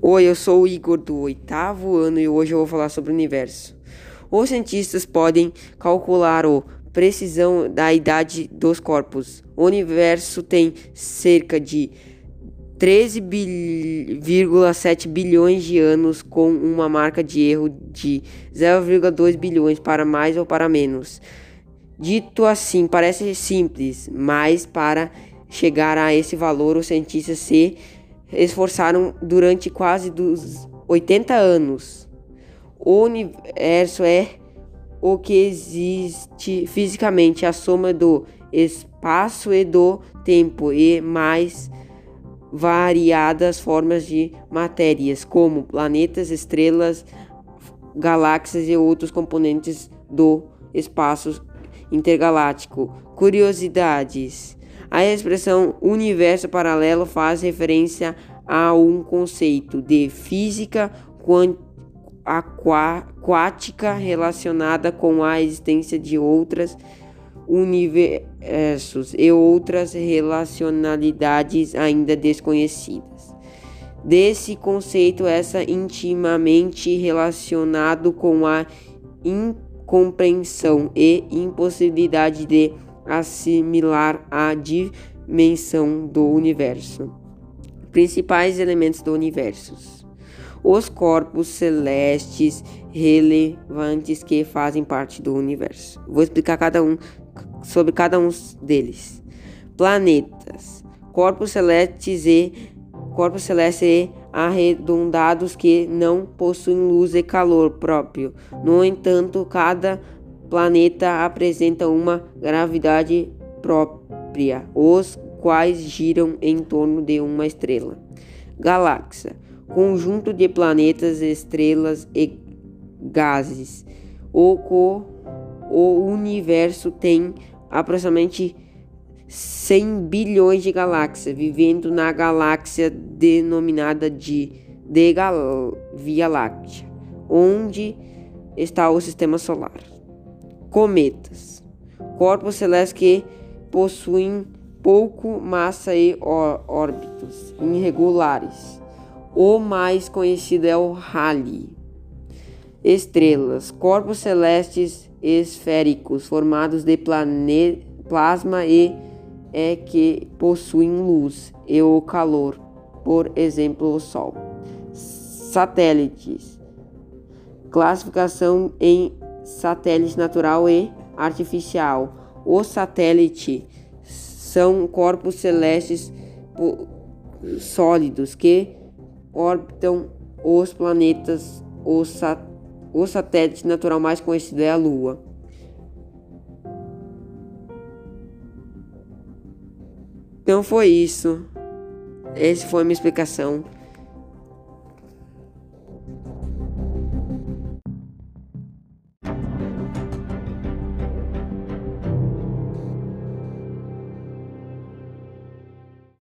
Oi, eu sou o Igor do oitavo ano e hoje eu vou falar sobre o universo. Os cientistas podem calcular a precisão da idade dos corpos. O universo tem cerca de 13,7 bilhões de anos com uma marca de erro de 0,2 bilhões para mais ou para menos. Dito assim, parece simples, mas para chegar a esse valor, os cientistas se esforçaram durante quase dos 80 anos. O universo é o que existe fisicamente, a soma do espaço e do tempo e mais variadas formas de matérias, como planetas, estrelas, galáxias e outros componentes do espaço intergaláctico. Curiosidades: a expressão universo paralelo faz referência a um conceito de física aquática relacionada com a existência de outras universos e outras relacionalidades ainda desconhecidas. Desse conceito, essa intimamente relacionado com a incompreensão e impossibilidade de assimilar a dimensão do universo. Principais elementos do universo: os corpos celestes relevantes que fazem parte do universo. Vou explicar cada um sobre cada um deles. Planetas, corpos celestes e corpos celestes e arredondados que não possuem luz e calor próprio. No entanto, cada planeta apresenta uma gravidade própria, os quais giram em torno de uma estrela. Galáxia conjunto de planetas, estrelas e gases. O, co, o universo tem aproximadamente 100 bilhões de galáxias, vivendo na galáxia denominada de, de Via Láctea, onde está o sistema solar cometas, corpos celestes que possuem pouco massa e órbitas irregulares. O mais conhecido é o Halley. Estrelas, corpos celestes esféricos formados de plasma e é que possuem luz e o calor, por exemplo, o Sol. Satélites. Classificação em satélite natural e artificial. O satélite são corpos celestes sólidos que orbitam os planetas. O, sat o satélite natural mais conhecido é a Lua. Então foi isso. Essa foi a minha explicação.